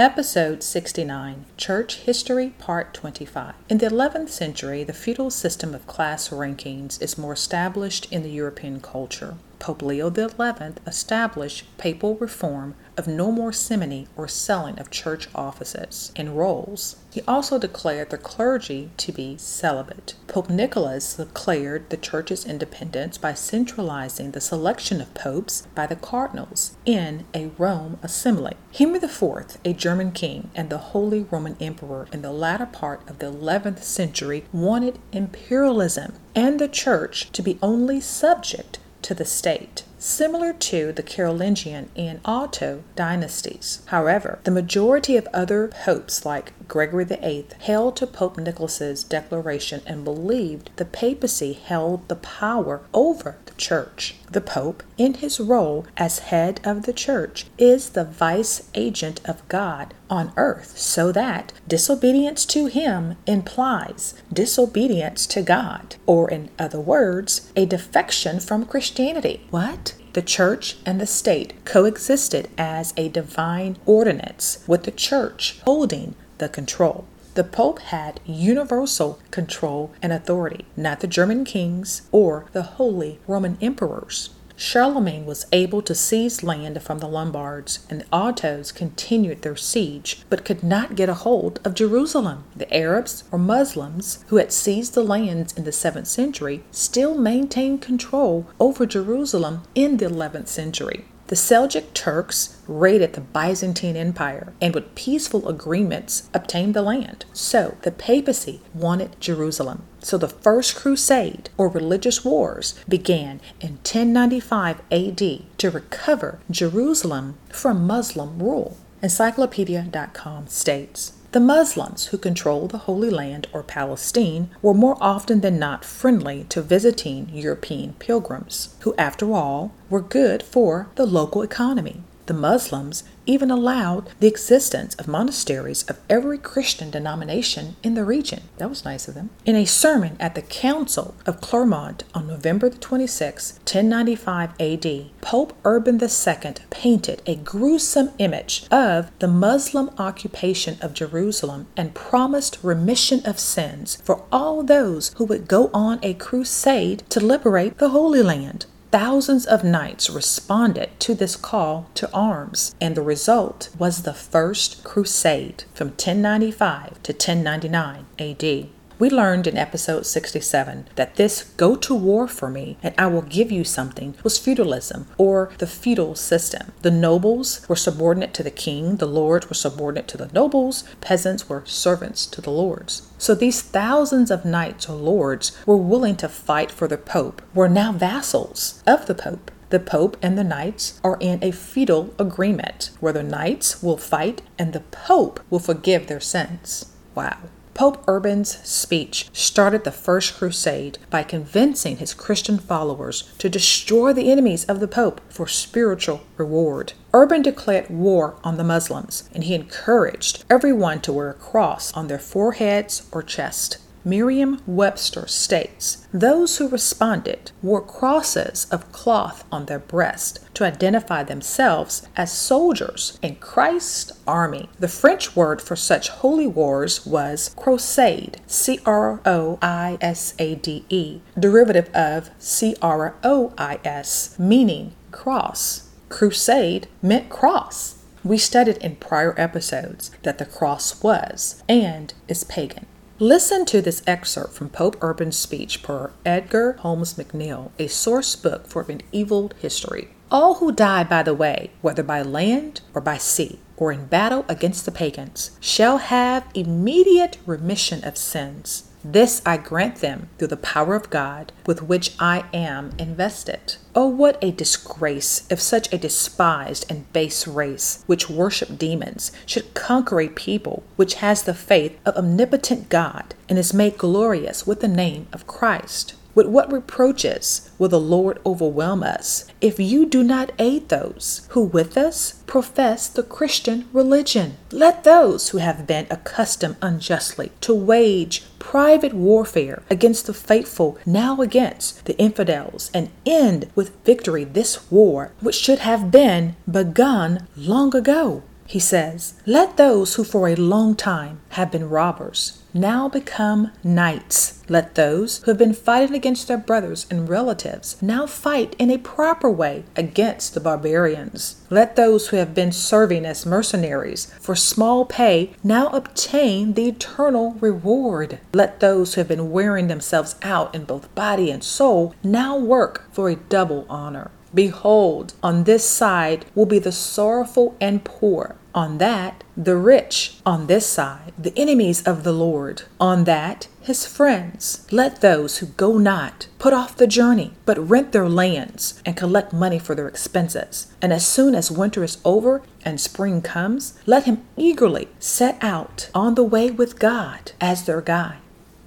Episode 69 Church History Part 25. In the 11th century, the feudal system of class rankings is more established in the European culture. Pope Leo XI established papal reform of no more simony or selling of church offices and rolls. He also declared the clergy to be celibate. Pope Nicholas declared the church's independence by centralizing the selection of popes by the cardinals in a Rome assembly. Henry IV, a German king and the Holy Roman Emperor in the latter part of the 11th century, wanted imperialism and the church to be only subject to the state, similar to the Carolingian and Otto dynasties. However, the majority of other popes, like Gregory VIII, held to Pope Nicholas's declaration and believed the papacy held the power over the church. The pope, in his role as head of the church, is the vicegerent of God on earth, so that disobedience to him implies disobedience to God, or in other words, a defection from Christianity. What? The church and the state coexisted as a divine ordinance, with the church holding the control. The Pope had universal control and authority, not the German kings or the Holy Roman emperors. Charlemagne was able to seize land from the Lombards, and the Ottos continued their siege but could not get a hold of Jerusalem. The Arabs or Muslims who had seized the lands in the 7th century still maintained control over Jerusalem in the 11th century. The Seljuk Turks raided the Byzantine Empire and with peaceful agreements obtained the land. So the papacy wanted Jerusalem. So the First Crusade or religious wars began in 1095 AD to recover Jerusalem from Muslim rule. Encyclopedia.com states the Muslims who controlled the Holy Land or Palestine were more often than not friendly to visiting European pilgrims, who, after all, were good for the local economy. The Muslims even allowed the existence of monasteries of every Christian denomination in the region. That was nice of them. In a sermon at the Council of Clermont on November 26, 1095 AD, Pope Urban II painted a gruesome image of the Muslim occupation of Jerusalem and promised remission of sins for all those who would go on a crusade to liberate the Holy Land. Thousands of knights responded to this call to arms, and the result was the First Crusade from 1095 to 1099 AD. We learned in episode 67 that this go to war for me and I will give you something was feudalism or the feudal system. The nobles were subordinate to the king, the lords were subordinate to the nobles, peasants were servants to the lords. So these thousands of knights or lords were willing to fight for the pope, were now vassals of the pope. The Pope and the Knights are in a feudal agreement where the Knights will fight and the Pope will forgive their sins. Wow. Pope Urban's speech started the First Crusade by convincing his Christian followers to destroy the enemies of the Pope for spiritual reward. Urban declared war on the Muslims, and he encouraged everyone to wear a cross on their foreheads or chest. Merriam Webster states those who responded wore crosses of cloth on their breast to identify themselves as soldiers in Christ's army. The French word for such holy wars was crusade, C R O I S A D E, derivative of C R O I S, meaning cross. Crusade meant cross. We studied in prior episodes that the cross was and is pagan. Listen to this excerpt from Pope Urban's speech per Edgar Holmes McNeal, a source book for medieval history. All who die by the way, whether by land or by sea, or in battle against the pagans, shall have immediate remission of sins. This I grant them through the power of God with which I am invested. Oh, what a disgrace if such a despised and base race, which worship demons, should conquer a people which has the faith of omnipotent God and is made glorious with the name of Christ. With what reproaches will the Lord overwhelm us if you do not aid those who with us profess the Christian religion? Let those who have been accustomed unjustly to wage private warfare against the faithful now against the infidels and end with victory this war which should have been begun long ago. he says, Let those who for a long time have been robbers now become knights. Let those who have been fighting against their brothers and relatives now fight in a proper way against the barbarians. Let those who have been serving as mercenaries for small pay now obtain the eternal reward. Let those who have been wearing themselves out in both body and soul now work for a double honor. Behold, on this side will be the sorrowful and poor. On that, the rich. On this side, the enemies of the Lord. On that, his friends. Let those who go not put off the journey, but rent their lands and collect money for their expenses. And as soon as winter is over and spring comes, let him eagerly set out on the way with God as their guide.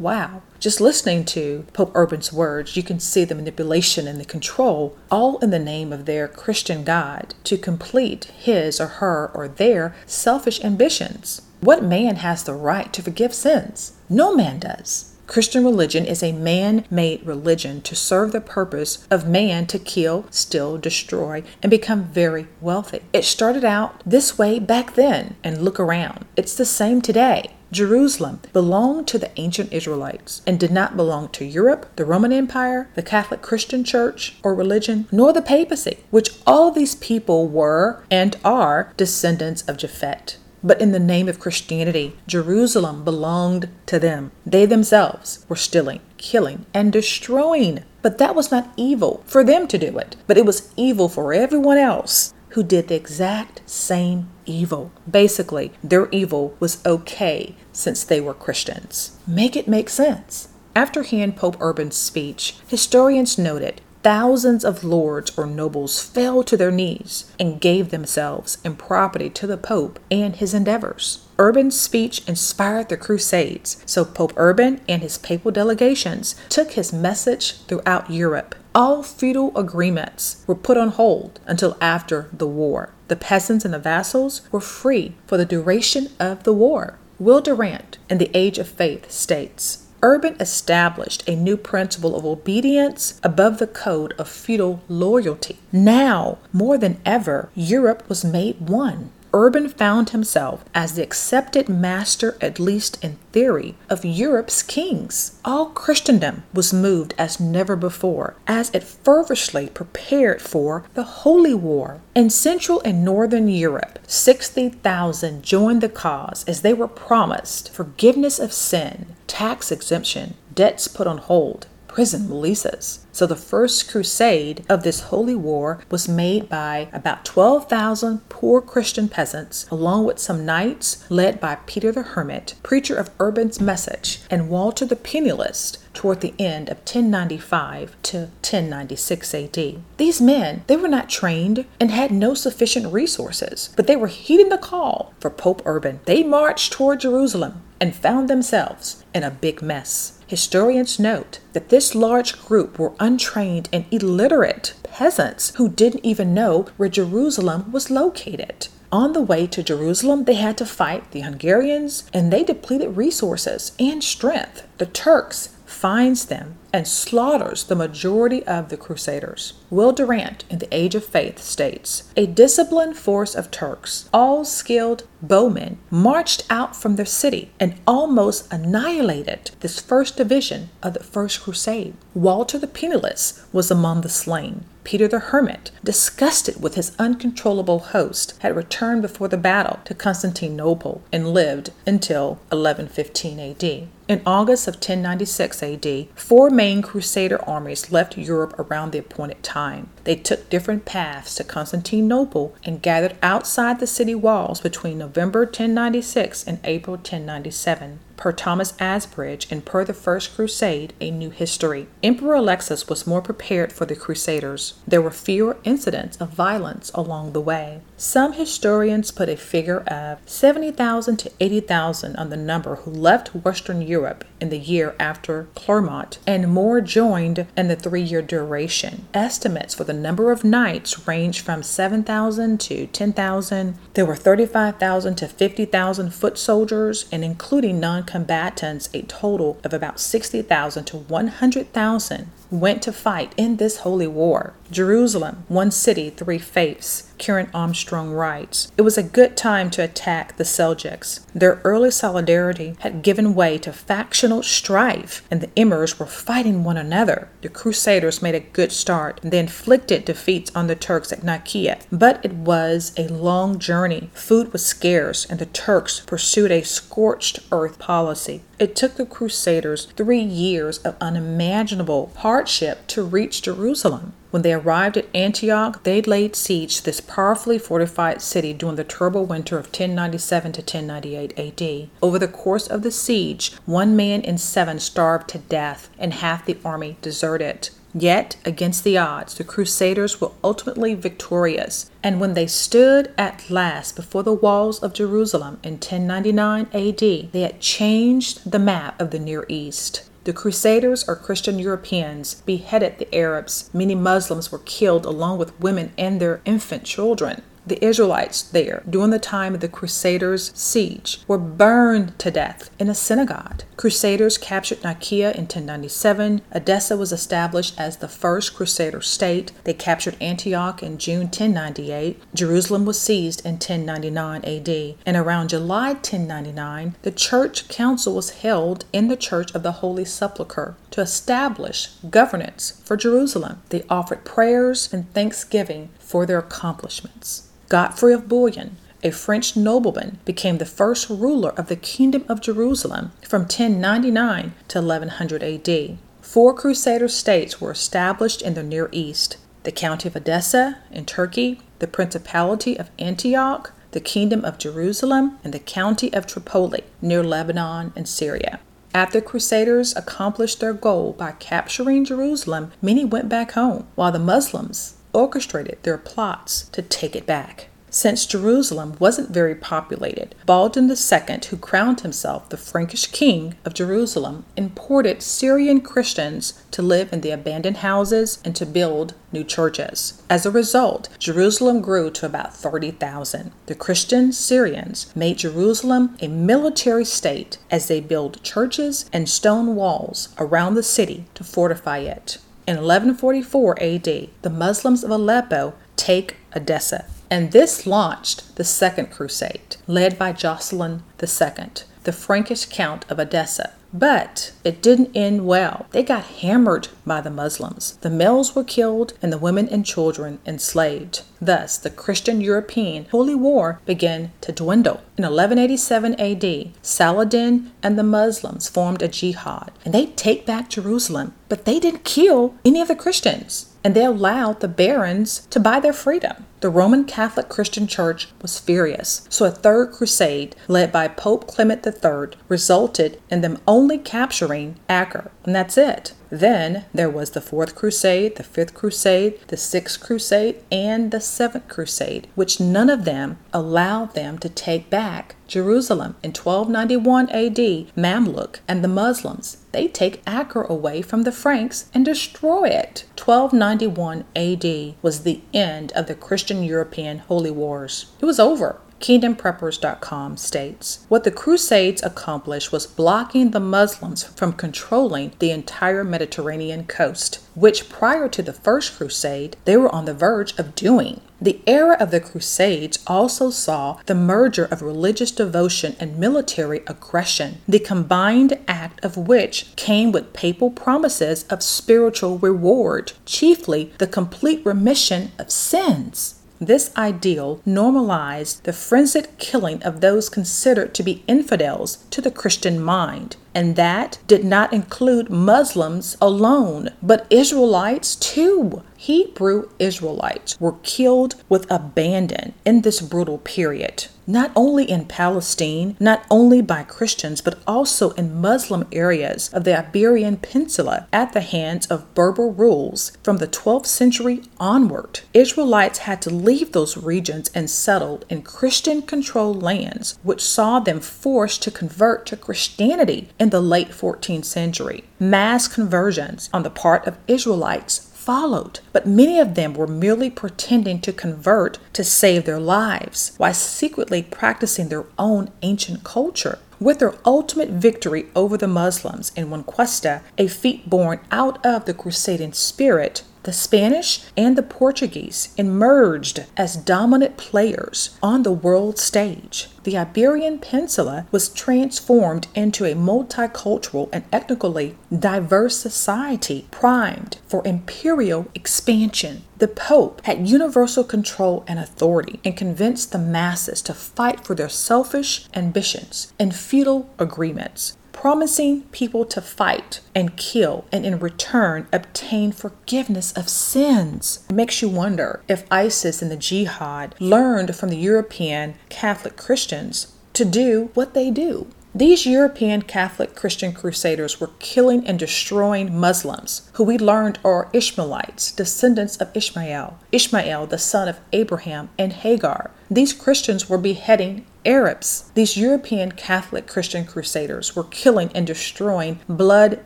Wow. Just listening to Pope Urban's words, you can see the manipulation and the control, all in the name of their Christian God, to complete his or her or their selfish ambitions. What man has the right to forgive sins? No man does. Christian religion is a man made religion to serve the purpose of man to kill, steal, destroy, and become very wealthy. It started out this way back then, and look around. It's the same today. Jerusalem belonged to the ancient Israelites and did not belong to Europe, the Roman Empire, the Catholic Christian Church or religion, nor the papacy, which all these people were and are descendants of Japhet. But in the name of Christianity, Jerusalem belonged to them. They themselves were stealing, killing, and destroying. But that was not evil for them to do it, but it was evil for everyone else who did the exact same evil. Basically, their evil was okay since they were Christians. Make it make sense. After hearing Pope Urban's speech, historians noted thousands of lords or nobles fell to their knees and gave themselves and property to the Pope and his endeavors. Urban's speech inspired the Crusades, so Pope Urban and his papal delegations took his message throughout Europe. All feudal agreements were put on hold until after the war. The peasants and the vassals were free for the duration of the war. Will Durant, in The Age of Faith, states Urban established a new principle of obedience above the code of feudal loyalty. Now, more than ever, Europe was made one. Urban found himself as the accepted master, at least in theory, of Europe's kings. All Christendom was moved as never before, as it fervently prepared for the Holy War. In Central and Northern Europe, 60,000 joined the cause as they were promised forgiveness of sin, tax exemption, debts put on hold, prison releases. So the first crusade of this holy war was made by about 12,000 poor Christian peasants, along with some knights led by Peter the Hermit, preacher of Urban's message, and Walter the Penniless toward the end of 1095 to 1096 AD. These men, they were not trained and had no sufficient resources, but they were heeding the call for Pope Urban. They marched toward Jerusalem and found themselves in a big mess. Historians note that this large group were untrained and illiterate peasants who didn't even know where Jerusalem was located. On the way to Jerusalem, they had to fight the Hungarians and they depleted resources and strength. The Turks finds them and slaughters the majority of the Crusaders. Will Durant, in The Age of Faith, states A disciplined force of Turks, all skilled bowmen, marched out from their city and almost annihilated this first division of the First Crusade. Walter the Penniless was among the slain. Peter the Hermit, disgusted with his uncontrollable host, had returned before the battle to Constantinople and lived until 1115 AD. In August of 1096 AD, four main Crusader armies left Europe around the appointed time. They took different paths to Constantinople and gathered outside the city walls between November 1096 and April 1097 per Thomas Asbridge and per the First Crusade, a new history. Emperor Alexis was more prepared for the Crusaders. There were fewer incidents of violence along the way. Some historians put a figure of 70,000 to 80,000 on the number who left Western Europe in the year after Clermont, and more joined in the three year duration. Estimates for the number of knights range from 7,000 to 10,000. There were 35,000 to 50,000 foot soldiers, and including non combatants, a total of about 60,000 to 100,000 went to fight in this holy war. Jerusalem, one city, three faiths. Karen Armstrong writes, It was a good time to attack the Seljuks. Their early solidarity had given way to factional strife, and the Emirs were fighting one another. The Crusaders made a good start, and they inflicted defeats on the Turks at Nicaea. But it was a long journey. Food was scarce, and the Turks pursued a scorched earth policy. It took the Crusaders three years of unimaginable hardship to reach Jerusalem. When they arrived at Antioch, they laid siege to this powerfully fortified city during the terrible winter of 1097 to 1098 AD. Over the course of the siege, one man in seven starved to death, and half the army deserted. Yet, against the odds, the Crusaders were ultimately victorious, and when they stood at last before the walls of Jerusalem in 1099 AD, they had changed the map of the Near East. The Crusaders, or Christian Europeans, beheaded the Arabs. Many Muslims were killed along with women and their infant children. The Israelites there, during the time of the Crusaders' siege, were burned to death in a synagogue. Crusaders captured Nicaea in 1097. Edessa was established as the first Crusader state. They captured Antioch in June 1098. Jerusalem was seized in 1099 AD. And around July 1099, the church council was held in the Church of the Holy Sepulchre to establish governance for Jerusalem. They offered prayers and thanksgiving for their accomplishments. Godfrey of Bouillon, a French nobleman, became the first ruler of the Kingdom of Jerusalem from 1099 to 1100 AD. Four Crusader states were established in the Near East the County of Edessa in Turkey, the Principality of Antioch, the Kingdom of Jerusalem, and the County of Tripoli near Lebanon and Syria. After Crusaders accomplished their goal by capturing Jerusalem, many went back home, while the Muslims orchestrated their plots to take it back. Since Jerusalem wasn't very populated, Baldwin II, who crowned himself the Frankish king of Jerusalem, imported Syrian Christians to live in the abandoned houses and to build new churches. As a result, Jerusalem grew to about 30,000. The Christian Syrians made Jerusalem a military state as they built churches and stone walls around the city to fortify it. In 1144 AD, the Muslims of Aleppo take Edessa, and this launched the Second Crusade, led by Joscelin II, the Frankish Count of Edessa. But it didn't end well. They got hammered by the Muslims. The males were killed and the women and children enslaved. Thus, the Christian European holy war began to dwindle. In 1187 AD, Saladin and the Muslims formed a jihad and they take back Jerusalem, but they didn't kill any of the Christians and they allowed the barons to buy their freedom. The Roman Catholic Christian Church was furious, so a third crusade, led by Pope Clement III, resulted in them only capturing Acre, and that's it. Then there was the Fourth Crusade, the Fifth Crusade, the Sixth Crusade, and the Seventh Crusade, which none of them allowed them to take back Jerusalem. In 1291 AD, Mamluk and the Muslims, they take Acre away from the Franks and destroy it. 1291 AD was the end of the Christian European holy wars. It was over. KingdomPreppers.com states What the Crusades accomplished was blocking the Muslims from controlling the entire Mediterranean coast, which prior to the First Crusade they were on the verge of doing. The era of the Crusades also saw the merger of religious devotion and military aggression, the combined act of which came with papal promises of spiritual reward, chiefly the complete remission of sins. This ideal normalized the frenzied killing of those considered to be infidels to the Christian mind. And that did not include Muslims alone, but Israelites too. Hebrew Israelites were killed with abandon in this brutal period not only in Palestine, not only by Christians, but also in Muslim areas of the Iberian Peninsula at the hands of Berber rules from the 12th century onward. Israelites had to leave those regions and settled in Christian controlled lands, which saw them forced to convert to Christianity in the late 14th century. Mass conversions on the part of Israelites followed, but many of them were merely pretending to convert to save their lives while secretly practicing their own ancient culture. with their ultimate victory over the Muslims Reconquista, a feat born out of the crusading spirit the Spanish and the Portuguese emerged as dominant players on the world stage. The Iberian Peninsula was transformed into a multicultural and ethnically diverse society primed for imperial expansion. The Pope had universal control and authority and convinced the masses to fight for their selfish ambitions and feudal agreements promising people to fight and kill and in return obtain forgiveness of sins. It makes you wonder if ISIS and the jihad learned from the European Catholic Christians to do what they do. These European Catholic Christian crusaders were killing and destroying Muslims, who we learned are Ishmaelites, descendants of Ishmael, Ishmael, the son of Abraham and Hagar. These Christians were beheading Arabs. These European Catholic Christian crusaders were killing and destroying blood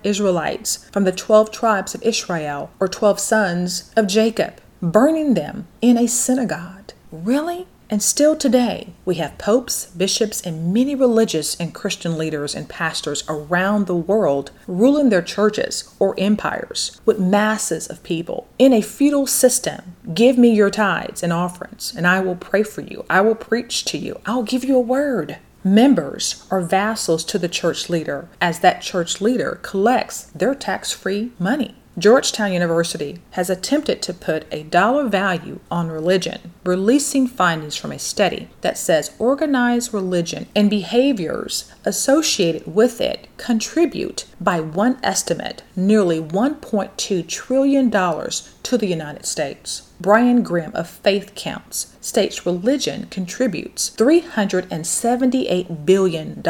Israelites from the 12 tribes of Israel, or 12 sons of Jacob, burning them in a synagogue. Really? And still today, we have popes, bishops, and many religious and Christian leaders and pastors around the world ruling their churches or empires with masses of people in a feudal system. Give me your tithes and offerings, and I will pray for you. I will preach to you. I'll give you a word. Members are vassals to the church leader as that church leader collects their tax free money. Georgetown University has attempted to put a dollar value on religion, releasing findings from a study that says organized religion and behaviors associated with it contribute, by one estimate, nearly $1.2 trillion to the United States. Brian Grim of Faith Counts states religion contributes $378 billion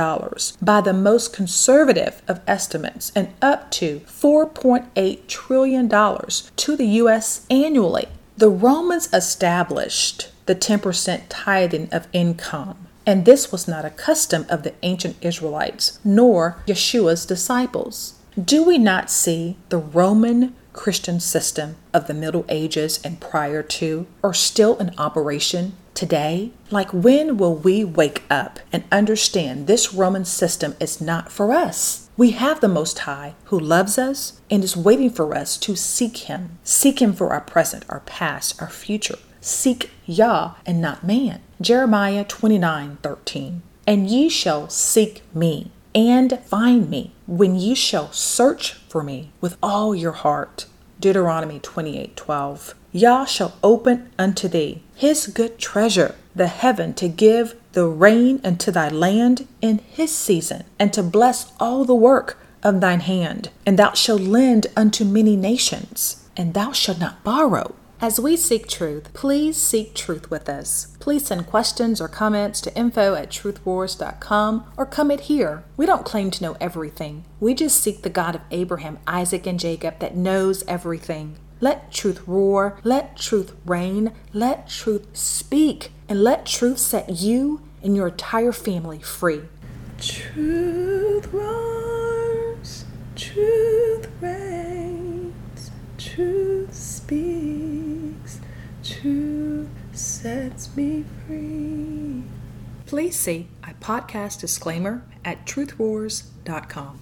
by the most conservative of estimates and up to $4.8 trillion to the U.S. annually. The Romans established the 10% tithing of income and this was not a custom of the ancient Israelites, nor Yeshua's disciples. Do we not see the Roman Christian system of the Middle Ages and prior to are still in operation today? Like, when will we wake up and understand this Roman system is not for us? We have the Most High who loves us and is waiting for us to seek Him. Seek Him for our present, our past, our future. Seek Yah and not man. Jeremiah 29 13. And ye shall seek me and find me when ye shall search for me with all your heart. Deuteronomy 28:12. Yah shall open unto thee his good treasure, the heaven to give the rain unto thy land in his season, and to bless all the work of thine hand. And thou shalt lend unto many nations, and thou shalt not borrow. As we seek truth, please seek truth with us. Please send questions or comments to info at truthwars.com or comment here. We don't claim to know everything. We just seek the God of Abraham, Isaac, and Jacob that knows everything. Let truth roar, let truth reign, let truth speak, and let truth set you and your entire family free. Truth roars, truth reigns, truth speaks truth sets me free. Please see a podcast disclaimer at truthwars.com.